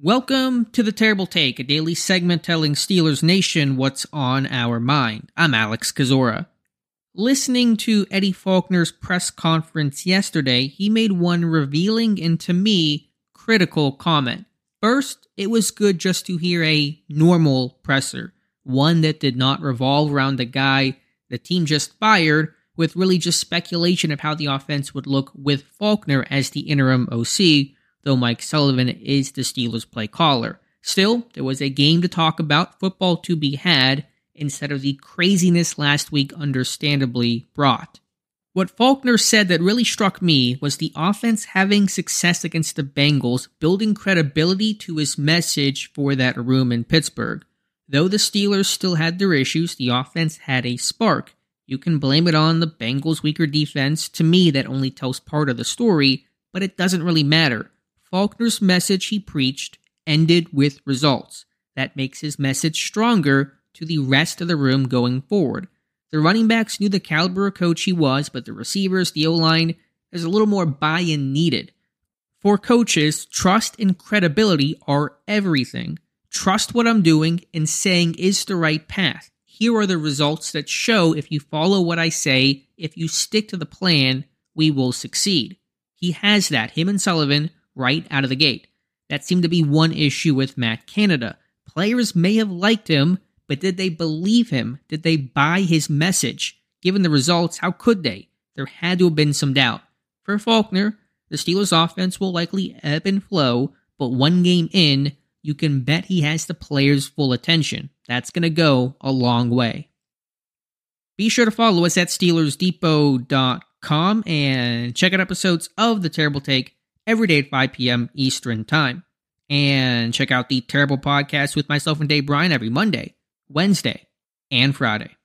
Welcome to the Terrible Take, a daily segment telling Steelers Nation what's on our mind. I'm Alex Kozora. Listening to Eddie Faulkner's press conference yesterday, he made one revealing and to me critical comment. First, it was good just to hear a normal presser, one that did not revolve around the guy the team just fired, with really just speculation of how the offense would look with Faulkner as the interim OC though Mike Sullivan is the Steelers play caller. Still, there was a game to talk about, football to be had, instead of the craziness last week understandably brought. What Faulkner said that really struck me was the offense having success against the Bengals, building credibility to his message for that room in Pittsburgh. Though the Steelers still had their issues, the offense had a spark. You can blame it on the Bengals' weaker defense. To me, that only tells part of the story, but it doesn't really matter. Faulkner's message he preached ended with results. That makes his message stronger to the rest of the room going forward. The running backs knew the caliber of coach he was, but the receivers, the O line, there's a little more buy in needed. For coaches, trust and credibility are everything. Trust what I'm doing and saying is the right path. Here are the results that show if you follow what I say, if you stick to the plan, we will succeed. He has that, him and Sullivan, right out of the gate. That seemed to be one issue with Matt Canada. Players may have liked him, but did they believe him? Did they buy his message? Given the results, how could they? There had to have been some doubt. For Faulkner, the Steelers' offense will likely ebb and flow, but one game in, you can bet he has the players' full attention. That's going to go a long way. Be sure to follow us at SteelersDepot.com and check out episodes of The Terrible Take every day at 5 p.m. Eastern Time. And check out the Terrible Podcast with myself and Dave Bryan every Monday, Wednesday, and Friday.